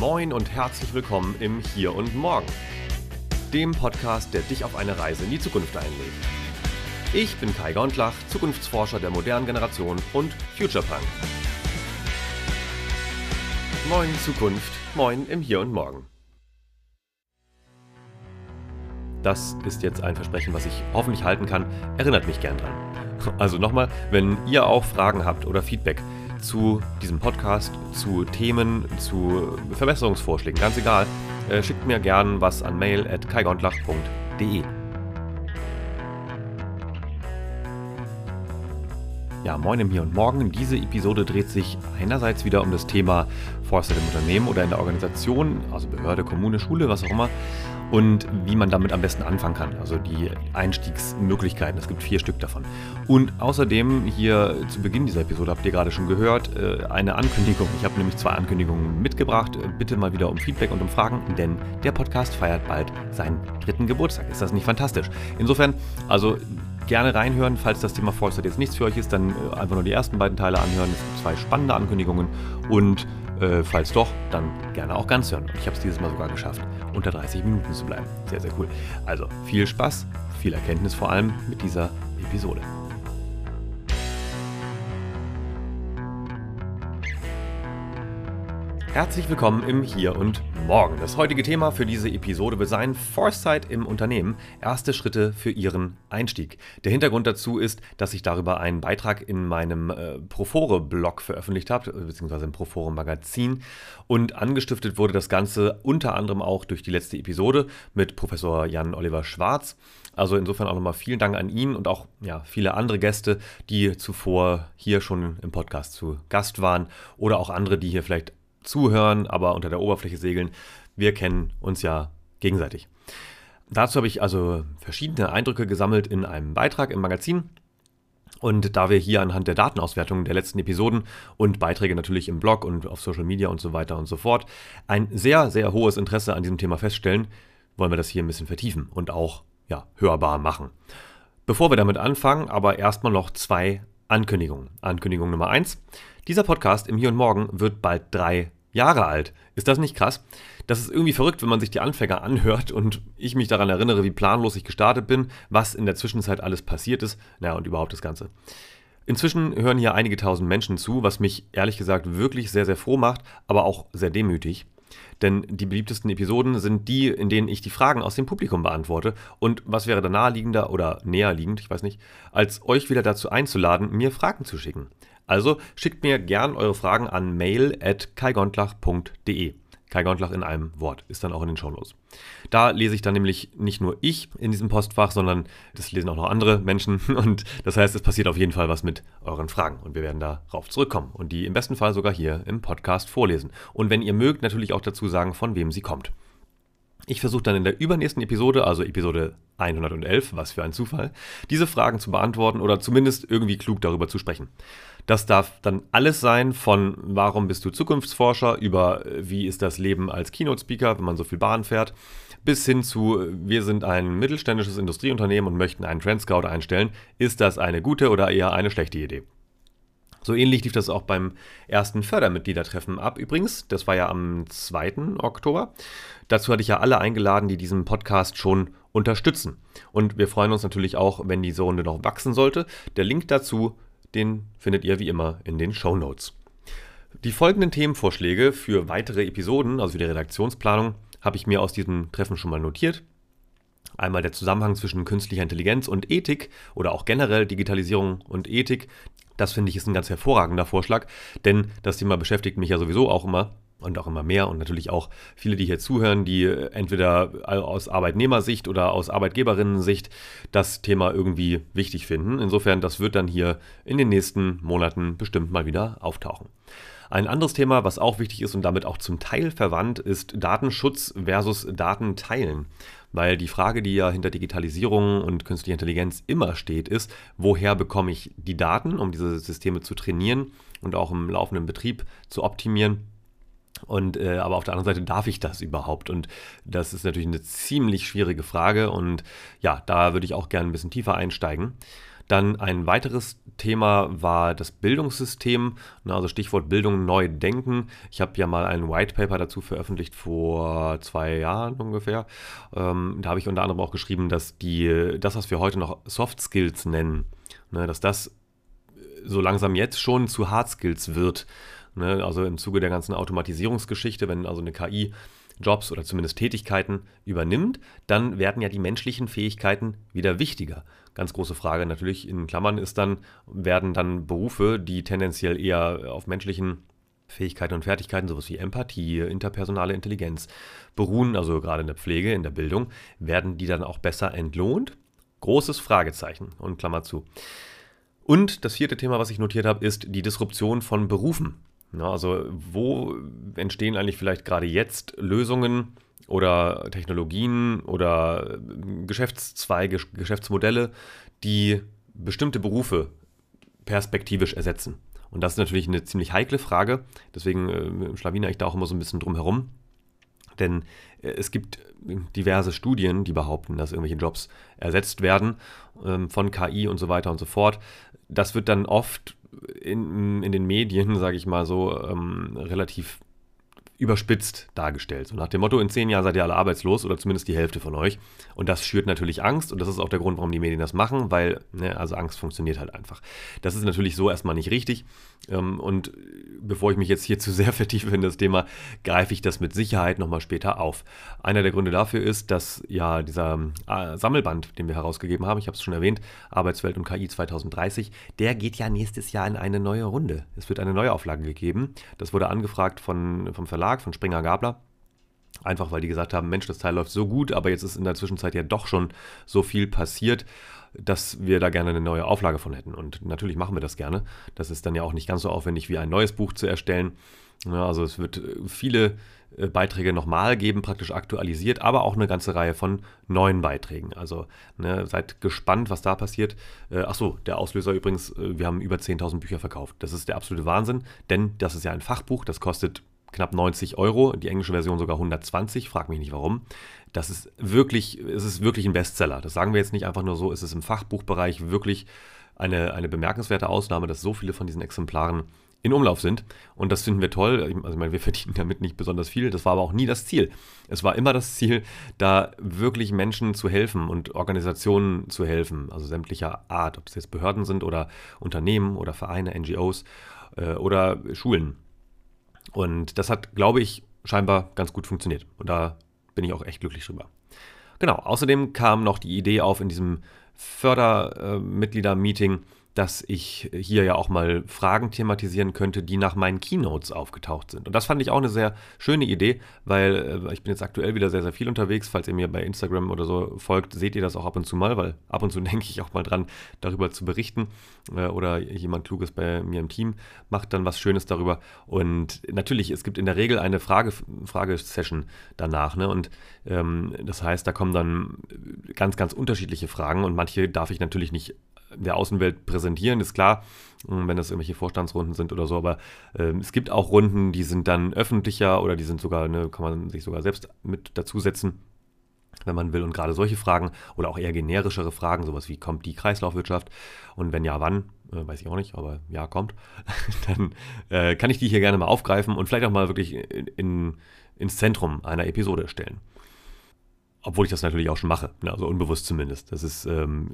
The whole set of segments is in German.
Moin und herzlich willkommen im Hier und Morgen, dem Podcast, der dich auf eine Reise in die Zukunft einlädt. Ich bin Kai Gondlach, Zukunftsforscher der modernen Generation und Futurepunk. Moin Zukunft, moin im Hier und Morgen. Das ist jetzt ein Versprechen, was ich hoffentlich halten kann. Erinnert mich gern dran. Also nochmal, wenn ihr auch Fragen habt oder Feedback, zu diesem Podcast, zu Themen, zu Verbesserungsvorschlägen, ganz egal, äh, schickt mir gern was an mail at kaigontlach.de. Ja, moin im Hier und Morgen. Diese Episode dreht sich einerseits wieder um das Thema Forster im Unternehmen oder in der Organisation, also Behörde, Kommune, Schule, was auch immer und wie man damit am besten anfangen kann. Also die Einstiegsmöglichkeiten. Es gibt vier Stück davon. Und außerdem hier zu Beginn dieser Episode habt ihr gerade schon gehört, äh, eine Ankündigung. Ich habe nämlich zwei Ankündigungen mitgebracht. Bitte mal wieder um Feedback und um Fragen, denn der Podcast feiert bald seinen dritten Geburtstag. Ist das nicht fantastisch? Insofern, also gerne reinhören. Falls das Thema Foresight jetzt nichts für euch ist, dann äh, einfach nur die ersten beiden Teile anhören. Es gibt zwei spannende Ankündigungen und äh, falls doch, dann gerne auch ganz hören. Ich habe es dieses Mal sogar geschafft, unter 30 Minuten zu bleiben. Sehr, sehr cool. Also viel Spaß, viel Erkenntnis vor allem mit dieser Episode. Herzlich willkommen im Hier und Morgen. Das heutige Thema für diese Episode wird sein Foresight im Unternehmen. Erste Schritte für Ihren Einstieg. Der Hintergrund dazu ist, dass ich darüber einen Beitrag in meinem äh, Profore-Blog veröffentlicht habe, beziehungsweise im Profore-Magazin. Und angestiftet wurde das Ganze unter anderem auch durch die letzte Episode mit Professor Jan Oliver Schwarz. Also insofern auch nochmal vielen Dank an ihn und auch ja, viele andere Gäste, die zuvor hier schon im Podcast zu Gast waren oder auch andere, die hier vielleicht zuhören, aber unter der Oberfläche segeln. Wir kennen uns ja gegenseitig. Dazu habe ich also verschiedene Eindrücke gesammelt in einem Beitrag im Magazin. Und da wir hier anhand der Datenauswertung der letzten Episoden und Beiträge natürlich im Blog und auf Social Media und so weiter und so fort ein sehr, sehr hohes Interesse an diesem Thema feststellen, wollen wir das hier ein bisschen vertiefen und auch ja, hörbar machen. Bevor wir damit anfangen, aber erstmal noch zwei Ankündigungen. Ankündigung Nummer eins: Dieser Podcast im Hier und Morgen wird bald drei Jahre alt. Ist das nicht krass? Das ist irgendwie verrückt, wenn man sich die Anfänger anhört und ich mich daran erinnere, wie planlos ich gestartet bin, was in der Zwischenzeit alles passiert ist, naja, und überhaupt das Ganze. Inzwischen hören hier einige tausend Menschen zu, was mich ehrlich gesagt wirklich sehr, sehr froh macht, aber auch sehr demütig. Denn die beliebtesten Episoden sind die, in denen ich die Fragen aus dem Publikum beantworte. Und was wäre da naheliegender oder näher liegend, ich weiß nicht, als euch wieder dazu einzuladen, mir Fragen zu schicken. Also schickt mir gern eure Fragen an mail at kaigontlach.de. Kai Gondlach in einem Wort, ist dann auch in den Shownotes. Da lese ich dann nämlich nicht nur ich in diesem Postfach, sondern das lesen auch noch andere Menschen. Und das heißt, es passiert auf jeden Fall was mit euren Fragen. Und wir werden darauf zurückkommen und die im besten Fall sogar hier im Podcast vorlesen. Und wenn ihr mögt, natürlich auch dazu sagen, von wem sie kommt. Ich versuche dann in der übernächsten Episode, also Episode 111, was für ein Zufall, diese Fragen zu beantworten oder zumindest irgendwie klug darüber zu sprechen. Das darf dann alles sein von warum bist du Zukunftsforscher über äh, wie ist das Leben als Keynote-Speaker, wenn man so viel Bahn fährt, bis hin zu wir sind ein mittelständisches Industrieunternehmen und möchten einen Trendscout einstellen. Ist das eine gute oder eher eine schlechte Idee? So ähnlich lief das auch beim ersten Fördermitgliedertreffen ab. Übrigens, das war ja am 2. Oktober. Dazu hatte ich ja alle eingeladen, die diesen Podcast schon unterstützen. Und wir freuen uns natürlich auch, wenn diese Runde noch wachsen sollte. Der Link dazu den findet ihr wie immer in den Show Notes. Die folgenden Themenvorschläge für weitere Episoden, also für die Redaktionsplanung, habe ich mir aus diesem Treffen schon mal notiert. Einmal der Zusammenhang zwischen künstlicher Intelligenz und Ethik oder auch generell Digitalisierung und Ethik. Das finde ich ist ein ganz hervorragender Vorschlag, denn das Thema beschäftigt mich ja sowieso auch immer und auch immer mehr und natürlich auch viele, die hier zuhören, die entweder aus Arbeitnehmersicht oder aus Arbeitgeberinnensicht das Thema irgendwie wichtig finden. Insofern, das wird dann hier in den nächsten Monaten bestimmt mal wieder auftauchen. Ein anderes Thema, was auch wichtig ist und damit auch zum Teil verwandt, ist Datenschutz versus Datenteilen. Weil die Frage, die ja hinter Digitalisierung und künstlicher Intelligenz immer steht, ist, woher bekomme ich die Daten, um diese Systeme zu trainieren und auch im laufenden Betrieb zu optimieren und äh, aber auf der anderen Seite darf ich das überhaupt? Und das ist natürlich eine ziemlich schwierige Frage. Und ja, da würde ich auch gerne ein bisschen tiefer einsteigen. Dann ein weiteres Thema war das Bildungssystem, also Stichwort Bildung neu denken. Ich habe ja mal ein White Paper dazu veröffentlicht vor zwei Jahren ungefähr. Ähm, da habe ich unter anderem auch geschrieben, dass die, das, was wir heute noch Soft Skills nennen, ne, dass das so langsam jetzt schon zu Hard Skills wird. Ne? Also im Zuge der ganzen Automatisierungsgeschichte, wenn also eine KI Jobs oder zumindest Tätigkeiten übernimmt, dann werden ja die menschlichen Fähigkeiten wieder wichtiger. Ganz große Frage natürlich in Klammern ist dann, werden dann Berufe, die tendenziell eher auf menschlichen Fähigkeiten und Fertigkeiten, sowas wie Empathie, interpersonale Intelligenz beruhen, also gerade in der Pflege, in der Bildung, werden die dann auch besser entlohnt? Großes Fragezeichen und Klammer zu. Und das vierte Thema, was ich notiert habe, ist die Disruption von Berufen. Also wo entstehen eigentlich vielleicht gerade jetzt Lösungen oder Technologien oder Geschäftszweige, Geschäftsmodelle, die bestimmte Berufe perspektivisch ersetzen? Und das ist natürlich eine ziemlich heikle Frage. Deswegen äh, schlawiner ich da auch immer so ein bisschen drum herum. Denn äh, es gibt diverse Studien, die behaupten, dass irgendwelche Jobs ersetzt werden ähm, von KI und so weiter und so fort. Das wird dann oft in, in den Medien, sage ich mal so, ähm, relativ überspitzt dargestellt. So nach dem Motto, in zehn Jahren seid ihr alle arbeitslos oder zumindest die Hälfte von euch. Und das schürt natürlich Angst und das ist auch der Grund, warum die Medien das machen, weil, ne, also Angst funktioniert halt einfach. Das ist natürlich so erstmal nicht richtig. Ähm, und bevor ich mich jetzt hier zu sehr vertiefe in das Thema, greife ich das mit Sicherheit nochmal später auf. Einer der Gründe dafür ist, dass ja dieser äh, Sammelband, den wir herausgegeben haben, ich habe es schon erwähnt, Arbeitswelt und KI 2030, der geht ja nächstes Jahr in eine neue Runde. Es wird eine Neuauflage gegeben. Das wurde angefragt von, vom Verlag, von Springer Gabler. Einfach weil die gesagt haben, Mensch, das Teil läuft so gut, aber jetzt ist in der Zwischenzeit ja doch schon so viel passiert, dass wir da gerne eine neue Auflage von hätten. Und natürlich machen wir das gerne. Das ist dann ja auch nicht ganz so aufwendig wie ein neues Buch zu erstellen. Also es wird äh, viele äh, Beiträge nochmal geben, praktisch aktualisiert, aber auch eine ganze Reihe von neuen Beiträgen. Also ne, seid gespannt, was da passiert. Äh, achso, der Auslöser übrigens, wir haben über 10.000 Bücher verkauft. Das ist der absolute Wahnsinn, denn das ist ja ein Fachbuch, das kostet knapp 90 Euro, die englische Version sogar 120, frag mich nicht warum. Das ist wirklich, es ist wirklich ein Bestseller. Das sagen wir jetzt nicht einfach nur so, es ist im Fachbuchbereich wirklich eine, eine bemerkenswerte Ausnahme, dass so viele von diesen Exemplaren in Umlauf sind. Und das finden wir toll. Also ich meine, wir verdienen damit nicht besonders viel. Das war aber auch nie das Ziel. Es war immer das Ziel, da wirklich Menschen zu helfen und Organisationen zu helfen, also sämtlicher Art, ob es jetzt Behörden sind oder Unternehmen oder Vereine, NGOs äh, oder Schulen. Und das hat, glaube ich, scheinbar ganz gut funktioniert. Und da bin ich auch echt glücklich drüber. Genau, außerdem kam noch die Idee auf in diesem Fördermitglieder-Meeting, dass ich hier ja auch mal Fragen thematisieren könnte, die nach meinen Keynotes aufgetaucht sind. Und das fand ich auch eine sehr schöne Idee, weil äh, ich bin jetzt aktuell wieder sehr, sehr viel unterwegs. Falls ihr mir bei Instagram oder so folgt, seht ihr das auch ab und zu mal, weil ab und zu denke ich auch mal dran, darüber zu berichten. Äh, oder jemand Kluges bei mir im Team macht dann was Schönes darüber. Und natürlich, es gibt in der Regel eine Frage, Fragesession danach. Ne? Und ähm, das heißt, da kommen dann ganz, ganz unterschiedliche Fragen und manche darf ich natürlich nicht der Außenwelt präsentieren, ist klar, hm, wenn das irgendwelche Vorstandsrunden sind oder so, aber äh, es gibt auch Runden, die sind dann öffentlicher oder die sind sogar, ne, kann man sich sogar selbst mit dazusetzen, wenn man will. Und gerade solche Fragen oder auch eher generischere Fragen, sowas wie kommt die Kreislaufwirtschaft und wenn ja, wann, äh, weiß ich auch nicht, aber ja, kommt, dann äh, kann ich die hier gerne mal aufgreifen und vielleicht auch mal wirklich in, in, ins Zentrum einer Episode stellen. Obwohl ich das natürlich auch schon mache, ne, also unbewusst zumindest. Das ist, ähm,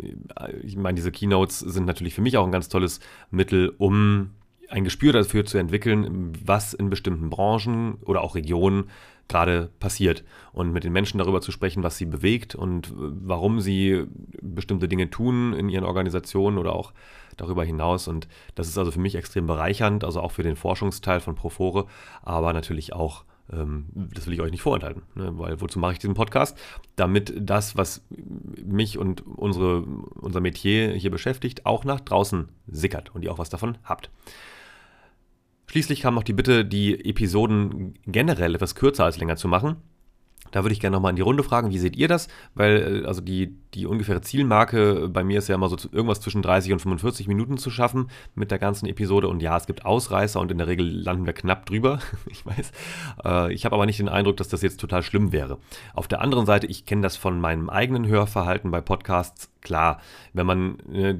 ich meine, diese Keynotes sind natürlich für mich auch ein ganz tolles Mittel, um ein Gespür dafür zu entwickeln, was in bestimmten Branchen oder auch Regionen gerade passiert und mit den Menschen darüber zu sprechen, was sie bewegt und warum sie bestimmte Dinge tun in ihren Organisationen oder auch darüber hinaus. Und das ist also für mich extrem bereichernd, also auch für den Forschungsteil von Profore, aber natürlich auch das will ich euch nicht vorenthalten, ne? weil wozu mache ich diesen Podcast? Damit das, was mich und unsere, unser Metier hier beschäftigt, auch nach draußen sickert und ihr auch was davon habt. Schließlich kam noch die Bitte, die Episoden generell etwas kürzer als länger zu machen. Da würde ich gerne nochmal in die Runde fragen, wie seht ihr das? Weil, äh, also die die ungefähre Zielmarke bei mir ist ja immer so irgendwas zwischen 30 und 45 Minuten zu schaffen mit der ganzen Episode. Und ja, es gibt Ausreißer und in der Regel landen wir knapp drüber. ich weiß. Äh, ich habe aber nicht den Eindruck, dass das jetzt total schlimm wäre. Auf der anderen Seite, ich kenne das von meinem eigenen Hörverhalten bei Podcasts. Klar, wenn man, ne,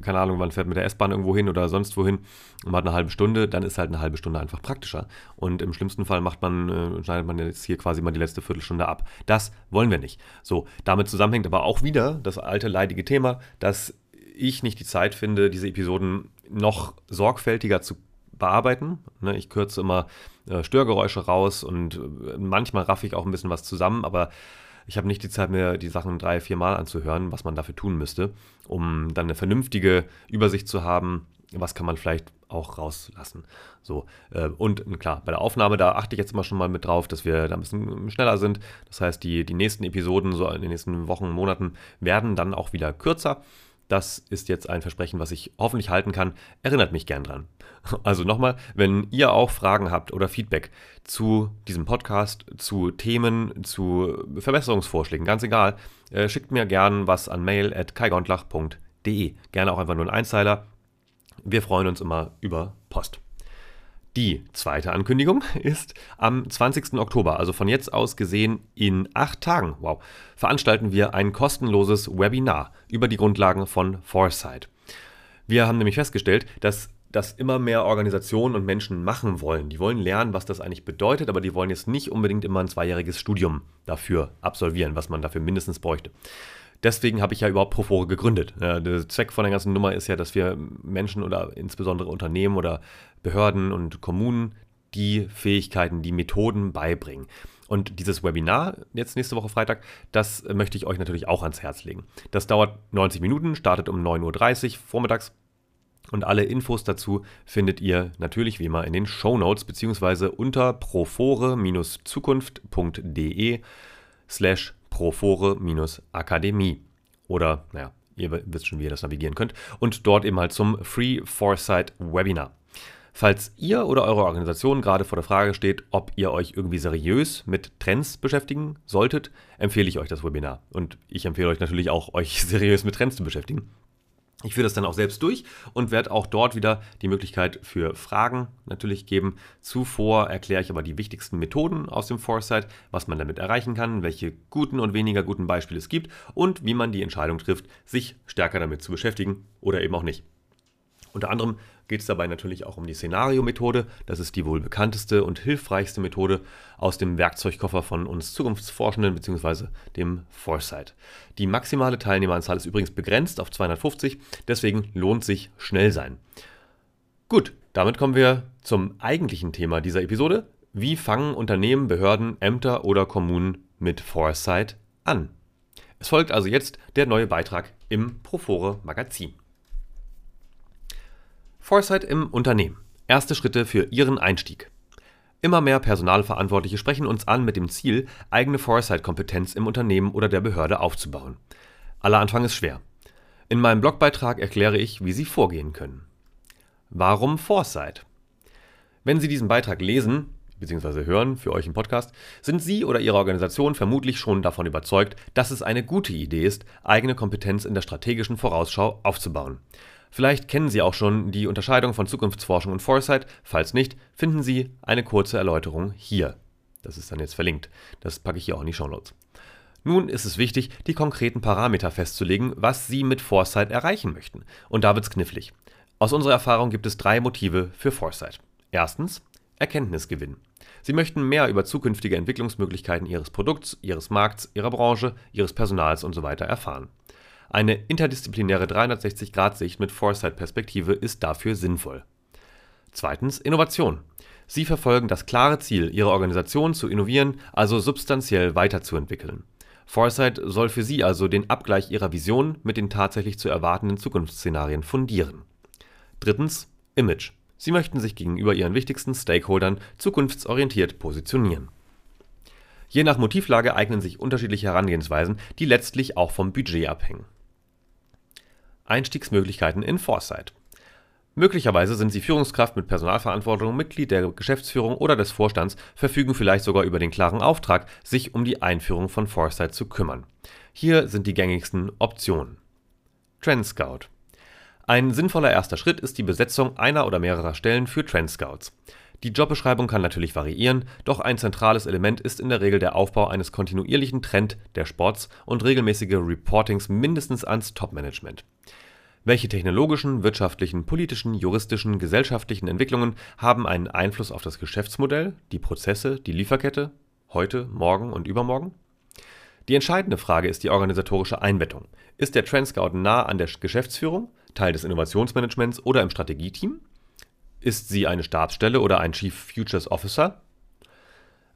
keine Ahnung, man fährt mit der S-Bahn irgendwo hin oder sonst wohin und man hat eine halbe Stunde, dann ist halt eine halbe Stunde einfach praktischer. Und im schlimmsten Fall macht man, äh, schneidet man jetzt hier quasi mal die letzte Viertelstunde ab. Das wollen wir nicht. So, damit zusammenhängt aber auch wieder das alte leidige Thema, dass ich nicht die Zeit finde, diese Episoden noch sorgfältiger zu bearbeiten. Ne, ich kürze immer äh, Störgeräusche raus und äh, manchmal raffe ich auch ein bisschen was zusammen, aber ich habe nicht die Zeit, mir die Sachen drei, vier Mal anzuhören, was man dafür tun müsste, um dann eine vernünftige Übersicht zu haben, was kann man vielleicht auch rauslassen. So, äh, und klar, bei der Aufnahme, da achte ich jetzt immer schon mal mit drauf, dass wir da ein bisschen schneller sind. Das heißt, die, die nächsten Episoden, so in den nächsten Wochen, Monaten, werden dann auch wieder kürzer. Das ist jetzt ein Versprechen, was ich hoffentlich halten kann. Erinnert mich gern dran. Also nochmal, wenn ihr auch Fragen habt oder Feedback zu diesem Podcast, zu Themen, zu Verbesserungsvorschlägen, ganz egal, äh, schickt mir gern was an mail at kaigontlach.de. Gerne auch einfach nur ein Einzeiler. Wir freuen uns immer über Post. Die zweite Ankündigung ist am 20. Oktober, also von jetzt aus gesehen in acht Tagen, wow, veranstalten wir ein kostenloses Webinar über die Grundlagen von Foresight. Wir haben nämlich festgestellt, dass das immer mehr Organisationen und Menschen machen wollen. Die wollen lernen, was das eigentlich bedeutet, aber die wollen jetzt nicht unbedingt immer ein zweijähriges Studium dafür absolvieren, was man dafür mindestens bräuchte. Deswegen habe ich ja überhaupt Profore gegründet. der Zweck von der ganzen Nummer ist ja, dass wir Menschen oder insbesondere Unternehmen oder Behörden und Kommunen die Fähigkeiten, die Methoden beibringen. Und dieses Webinar jetzt nächste Woche Freitag, das möchte ich euch natürlich auch ans Herz legen. Das dauert 90 Minuten, startet um 9.30 Uhr vormittags. Und alle Infos dazu findet ihr natürlich wie immer in den Show Notes beziehungsweise unter profore-zukunft.de slash profore-akademie. Oder, naja, ihr wisst schon, wie ihr das navigieren könnt. Und dort eben halt zum Free Foresight Webinar. Falls ihr oder eure Organisation gerade vor der Frage steht, ob ihr euch irgendwie seriös mit Trends beschäftigen solltet, empfehle ich euch das Webinar. Und ich empfehle euch natürlich auch, euch seriös mit Trends zu beschäftigen. Ich führe das dann auch selbst durch und werde auch dort wieder die Möglichkeit für Fragen natürlich geben. Zuvor erkläre ich aber die wichtigsten Methoden aus dem Foresight, was man damit erreichen kann, welche guten und weniger guten Beispiele es gibt und wie man die Entscheidung trifft, sich stärker damit zu beschäftigen oder eben auch nicht. Unter anderem geht es dabei natürlich auch um die Szenario-Methode. Das ist die wohl bekannteste und hilfreichste Methode aus dem Werkzeugkoffer von uns Zukunftsforschenden bzw. dem Foresight. Die maximale Teilnehmeranzahl ist übrigens begrenzt auf 250, deswegen lohnt sich schnell sein. Gut, damit kommen wir zum eigentlichen Thema dieser Episode. Wie fangen Unternehmen, Behörden, Ämter oder Kommunen mit Foresight an? Es folgt also jetzt der neue Beitrag im Profore Magazin. Foresight im Unternehmen. Erste Schritte für Ihren Einstieg. Immer mehr Personalverantwortliche sprechen uns an mit dem Ziel, eigene Foresight-Kompetenz im Unternehmen oder der Behörde aufzubauen. Aller Anfang ist schwer. In meinem Blogbeitrag erkläre ich, wie Sie vorgehen können. Warum Foresight? Wenn Sie diesen Beitrag lesen bzw. hören für euch im Podcast, sind Sie oder Ihre Organisation vermutlich schon davon überzeugt, dass es eine gute Idee ist, eigene Kompetenz in der strategischen Vorausschau aufzubauen. Vielleicht kennen Sie auch schon die Unterscheidung von Zukunftsforschung und Foresight. Falls nicht, finden Sie eine kurze Erläuterung hier. Das ist dann jetzt verlinkt. Das packe ich hier auch in die Show Notes. Nun ist es wichtig, die konkreten Parameter festzulegen, was Sie mit Foresight erreichen möchten. Und da wird es knifflig. Aus unserer Erfahrung gibt es drei Motive für Foresight. Erstens, Erkenntnisgewinn. Sie möchten mehr über zukünftige Entwicklungsmöglichkeiten Ihres Produkts, Ihres Markts, Ihrer Branche, Ihres Personals usw. So erfahren. Eine interdisziplinäre 360-Grad-Sicht mit Foresight-Perspektive ist dafür sinnvoll. Zweitens Innovation. Sie verfolgen das klare Ziel, Ihre Organisation zu innovieren, also substanziell weiterzuentwickeln. Foresight soll für Sie also den Abgleich Ihrer Vision mit den tatsächlich zu erwartenden Zukunftsszenarien fundieren. Drittens Image. Sie möchten sich gegenüber Ihren wichtigsten Stakeholdern zukunftsorientiert positionieren. Je nach Motivlage eignen sich unterschiedliche Herangehensweisen, die letztlich auch vom Budget abhängen. Einstiegsmöglichkeiten in Foresight. Möglicherweise sind Sie Führungskraft mit Personalverantwortung, Mitglied der Geschäftsführung oder des Vorstands, verfügen vielleicht sogar über den klaren Auftrag, sich um die Einführung von Foresight zu kümmern. Hier sind die gängigsten Optionen. Trend Scout. Ein sinnvoller erster Schritt ist die Besetzung einer oder mehrerer Stellen für Trend Scouts. Die Jobbeschreibung kann natürlich variieren, doch ein zentrales Element ist in der Regel der Aufbau eines kontinuierlichen Trend der Spots und regelmäßige Reportings mindestens ans Topmanagement. Welche technologischen, wirtschaftlichen, politischen, juristischen, gesellschaftlichen Entwicklungen haben einen Einfluss auf das Geschäftsmodell, die Prozesse, die Lieferkette, heute, morgen und übermorgen? Die entscheidende Frage ist die organisatorische Einbettung. Ist der Trend Scout nah an der Geschäftsführung, Teil des Innovationsmanagements oder im Strategieteam? Ist sie eine Stabsstelle oder ein Chief Futures Officer?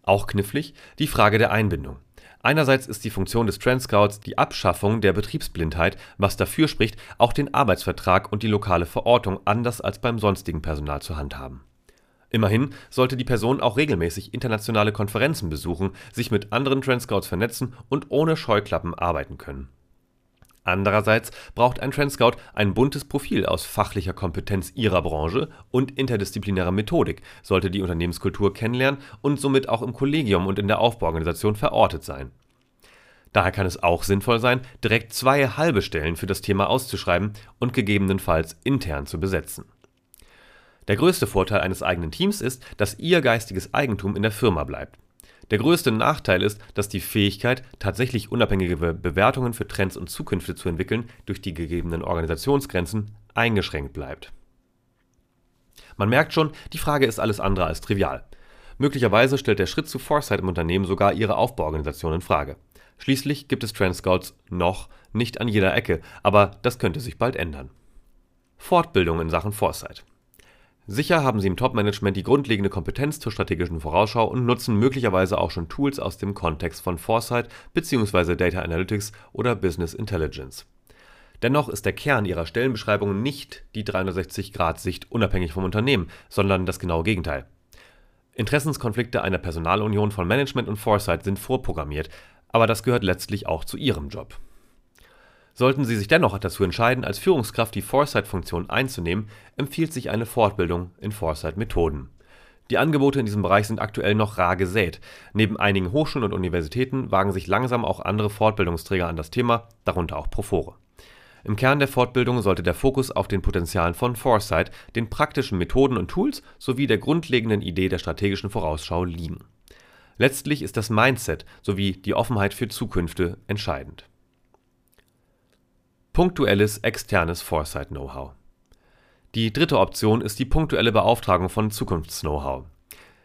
Auch knifflig die Frage der Einbindung. Einerseits ist die Funktion des Trend Scouts die Abschaffung der Betriebsblindheit, was dafür spricht, auch den Arbeitsvertrag und die lokale Verortung anders als beim sonstigen Personal zu handhaben. Immerhin sollte die Person auch regelmäßig internationale Konferenzen besuchen, sich mit anderen Trendscouts vernetzen und ohne Scheuklappen arbeiten können. Andererseits braucht ein Trendscout ein buntes Profil aus fachlicher Kompetenz ihrer Branche und interdisziplinärer Methodik, sollte die Unternehmenskultur kennenlernen und somit auch im Kollegium und in der Aufbauorganisation verortet sein. Daher kann es auch sinnvoll sein, direkt zwei halbe Stellen für das Thema auszuschreiben und gegebenenfalls intern zu besetzen der größte Vorteil eines eigenen Teams ist, dass Ihr geistiges Eigentum in der Firma bleibt. Der größte Nachteil ist, dass die Fähigkeit, tatsächlich unabhängige Bewertungen für Trends und Zukünfte zu entwickeln, durch die gegebenen Organisationsgrenzen eingeschränkt bleibt. Man merkt schon, die Frage ist alles andere als trivial. Möglicherweise stellt der Schritt zu Foresight im Unternehmen sogar ihre Aufbauorganisation in Frage. Schließlich gibt es Trendscouts noch nicht an jeder Ecke, aber das könnte sich bald ändern. Fortbildung in Sachen Foresight. Sicher haben Sie im Top-Management die grundlegende Kompetenz zur strategischen Vorausschau und nutzen möglicherweise auch schon Tools aus dem Kontext von Foresight bzw. Data Analytics oder Business Intelligence. Dennoch ist der Kern Ihrer Stellenbeschreibung nicht die 360-Grad-Sicht unabhängig vom Unternehmen, sondern das genaue Gegenteil. Interessenskonflikte einer Personalunion von Management und Foresight sind vorprogrammiert, aber das gehört letztlich auch zu Ihrem Job. Sollten Sie sich dennoch dazu entscheiden, als Führungskraft die Foresight-Funktion einzunehmen, empfiehlt sich eine Fortbildung in Foresight-Methoden. Die Angebote in diesem Bereich sind aktuell noch rar gesät. Neben einigen Hochschulen und Universitäten wagen sich langsam auch andere Fortbildungsträger an das Thema, darunter auch Profore. Im Kern der Fortbildung sollte der Fokus auf den Potenzialen von Foresight, den praktischen Methoden und Tools sowie der grundlegenden Idee der strategischen Vorausschau liegen. Letztlich ist das Mindset sowie die Offenheit für Zukünfte entscheidend Punktuelles externes Foresight-Know-how. Die dritte Option ist die punktuelle Beauftragung von Zukunfts-Know-how.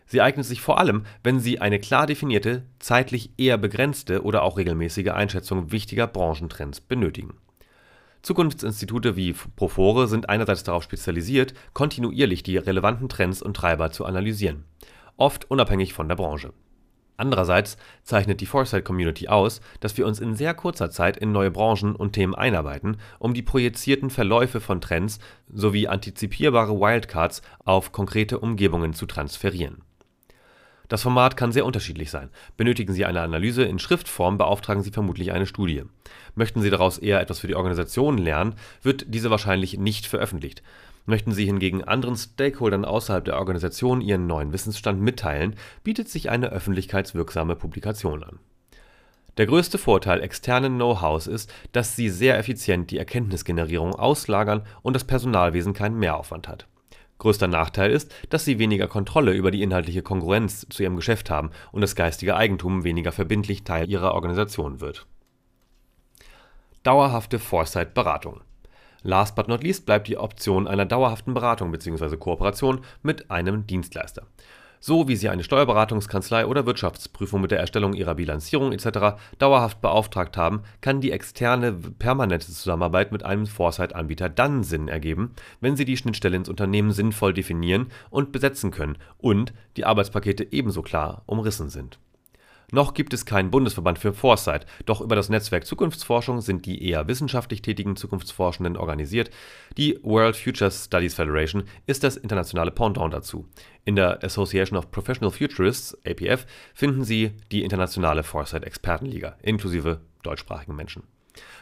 Sie eignet sich vor allem, wenn Sie eine klar definierte, zeitlich eher begrenzte oder auch regelmäßige Einschätzung wichtiger Branchentrends benötigen. Zukunftsinstitute wie Profore sind einerseits darauf spezialisiert, kontinuierlich die relevanten Trends und Treiber zu analysieren, oft unabhängig von der Branche Andererseits zeichnet die Foresight-Community aus, dass wir uns in sehr kurzer Zeit in neue Branchen und Themen einarbeiten, um die projizierten Verläufe von Trends sowie antizipierbare Wildcards auf konkrete Umgebungen zu transferieren. Das Format kann sehr unterschiedlich sein. Benötigen Sie eine Analyse in Schriftform, beauftragen Sie vermutlich eine Studie. Möchten Sie daraus eher etwas für die Organisation lernen, wird diese wahrscheinlich nicht veröffentlicht Möchten Sie hingegen anderen Stakeholdern außerhalb der Organisation Ihren neuen Wissensstand mitteilen, bietet sich eine öffentlichkeitswirksame Publikation an. Der größte Vorteil externen Know-hows ist, dass sie sehr effizient die Erkenntnisgenerierung auslagern und das Personalwesen keinen Mehraufwand hat. Größter Nachteil ist, dass sie weniger Kontrolle über die inhaltliche Kongruenz zu ihrem Geschäft haben und das geistige Eigentum weniger verbindlich Teil ihrer Organisation wird. Dauerhafte Foresight-Beratung Last but not least bleibt die Option einer dauerhaften Beratung bzw. Kooperation mit einem Dienstleister. So wie Sie eine Steuerberatungskanzlei oder Wirtschaftsprüfung mit der Erstellung Ihrer Bilanzierung etc. dauerhaft beauftragt haben, kann die externe permanente Zusammenarbeit mit einem Foresight-Anbieter dann Sinn ergeben, wenn Sie die Schnittstelle ins Unternehmen sinnvoll definieren und besetzen können und die Arbeitspakete ebenso klar umrissen sind noch gibt es keinen Bundesverband für Foresight, doch über das Netzwerk Zukunftsforschung sind die eher wissenschaftlich tätigen Zukunftsforschenden organisiert. Die World Future Studies Federation ist das internationale Pendant dazu. In der Association of Professional Futurists, APF, finden Sie die internationale Foresight-Expertenliga, inklusive deutschsprachigen Menschen.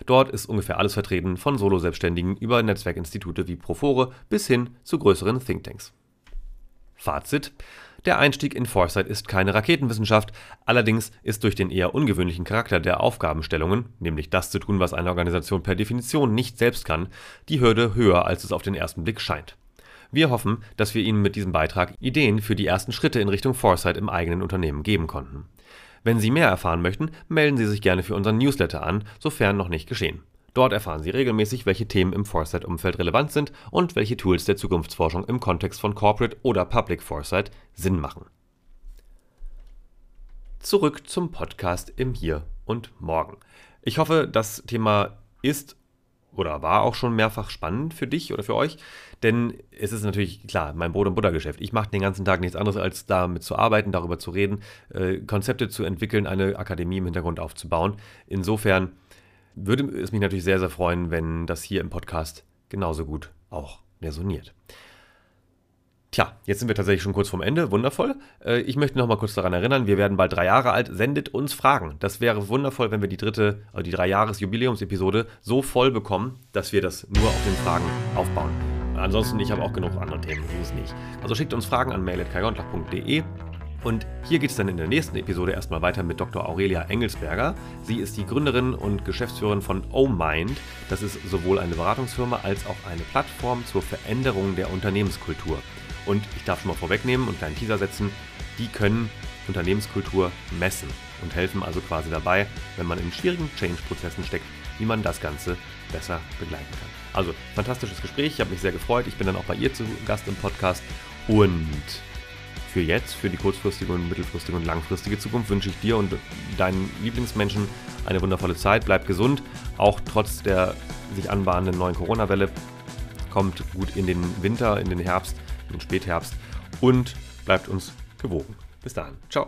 Dort ist ungefähr alles vertreten, von Solo-Selbstständigen über Netzwerkinstitute wie Profore bis hin zu größeren Thinktanks. Fazit Der Einstieg in Foresight ist keine Raketenwissenschaft, allerdings ist durch den eher ungewöhnlichen Charakter der Aufgabenstellungen, nämlich das zu tun, was eine Organisation per Definition nicht selbst kann, die Hürde höher, als es auf den ersten Blick scheint. Wir hoffen, dass wir Ihnen mit diesem Beitrag Ideen für die ersten Schritte in Richtung Foresight im eigenen Unternehmen geben konnten. Wenn Sie mehr erfahren möchten, melden Sie sich gerne für unseren Newsletter an, sofern noch nicht geschehen. Dort erfahren Sie regelmäßig, welche Themen im Foresight-Umfeld relevant sind und welche Tools der Zukunftsforschung im Kontext von Corporate oder Public Foresight Sinn machen. Zurück zum Podcast im Hier und Morgen. Ich hoffe, das Thema ist oder war auch schon mehrfach spannend für dich oder für euch, denn es ist natürlich klar, mein Brot- und Buttergeschäft. Ich mache den ganzen Tag nichts anderes, als damit zu arbeiten, darüber zu reden, äh, Konzepte zu entwickeln, eine Akademie im Hintergrund aufzubauen. Insofern würde es mich natürlich sehr, sehr freuen, wenn das hier im Podcast genauso gut auch resoniert. Tja, jetzt sind wir tatsächlich schon kurz vorm Ende. Wundervoll. Äh, ich möchte noch mal kurz daran erinnern, wir werden bald drei Jahre alt. Sendet uns Fragen. Das wäre wundervoll, wenn wir die dritte, also die drei Jahres Jubiläumsepisode so voll bekommen, dass wir das nur auf den Fragen aufbauen. Ansonsten, ich habe auch genug andere Themen, so ist nicht. Also schickt uns Fragen an mail.kaigontlach.de und hier geht es dann in der nächsten Episode erstmal weiter mit Dr. Aurelia Engelsberger. Sie ist die Gründerin und Geschäftsführerin von OMind. Das ist sowohl eine Beratungsfirma als auch eine Plattform zur Veränderung der Unternehmenskultur. Und ich darf schon mal vorwegnehmen und einen kleinen Teaser setzen, die können Unternehmenskultur messen und helfen also quasi dabei, wenn man in schwierigen Change-Prozessen steckt, wie man das Ganze besser begleiten kann. Also, fantastisches Gespräch, ich habe mich sehr gefreut. Ich bin dann auch bei ihr zu Gast im Podcast und für jetzt, für die kurzfristige und mittelfristige und langfristige Zukunft wünsche ich dir und deinen Lieblingsmenschen eine wundervolle Zeit. Bleib gesund, auch trotz der sich anbahnenden neuen Corona-Welle. Kommt gut in den Winter, in den Herbst, in den Spätherbst und bleibt uns gewogen. Bis dahin. Ciao.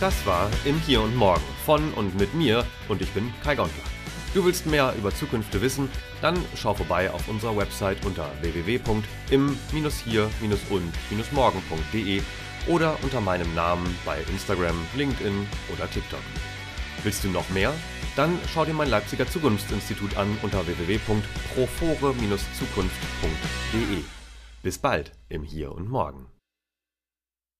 Das war im Hier und Morgen von und mit mir und ich bin Kai Gondler. Du willst mehr über Zukünfte wissen? Dann schau vorbei auf unserer Website unter www.im-hier-und-morgen.de oder unter meinem Namen bei Instagram, LinkedIn oder TikTok. Willst du noch mehr? Dann schau dir mein Leipziger Zukunftsinstitut an unter www.profore-zukunft.de. Bis bald im Hier und Morgen.